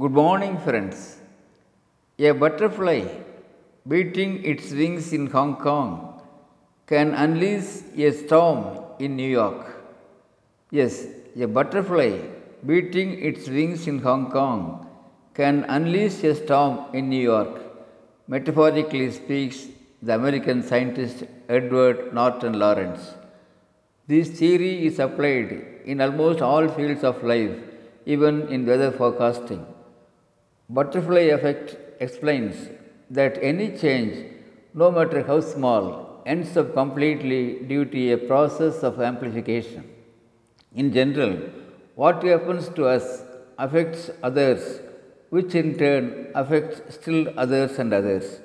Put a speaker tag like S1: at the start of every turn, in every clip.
S1: Good morning, friends. A butterfly beating its wings in Hong Kong can unleash a storm in New York. Yes, a butterfly beating its wings in Hong Kong can unleash a storm in New York, metaphorically speaks the American scientist Edward Norton Lorenz. This theory is applied in almost all fields of life, even in weather forecasting. Butterfly effect explains that any change, no matter how small, ends up completely due to a process of amplification. In general, what happens to us affects others, which in turn affects still others and others.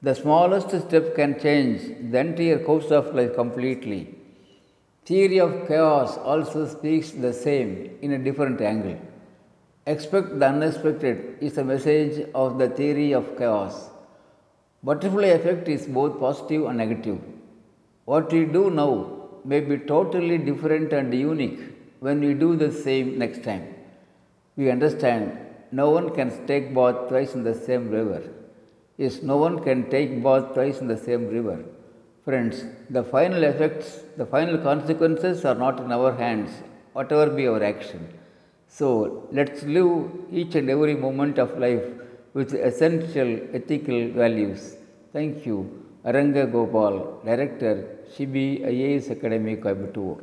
S1: The smallest step can change the entire course of life completely. Theory of chaos also speaks the same in a different angle. Expect the unexpected is a message of the theory of chaos. Butterfly effect is both positive and negative. What we do now may be totally different and unique when we do the same next time. We understand no one can take bath twice in the same river. Yes, no one can take bath twice in the same river. Friends, the final effects, the final consequences are not in our hands, whatever be our action. So let's live each and every moment of life with essential ethical values. Thank you. Aranga Gopal, Director, Shibi IAS Academy, Coimbatore.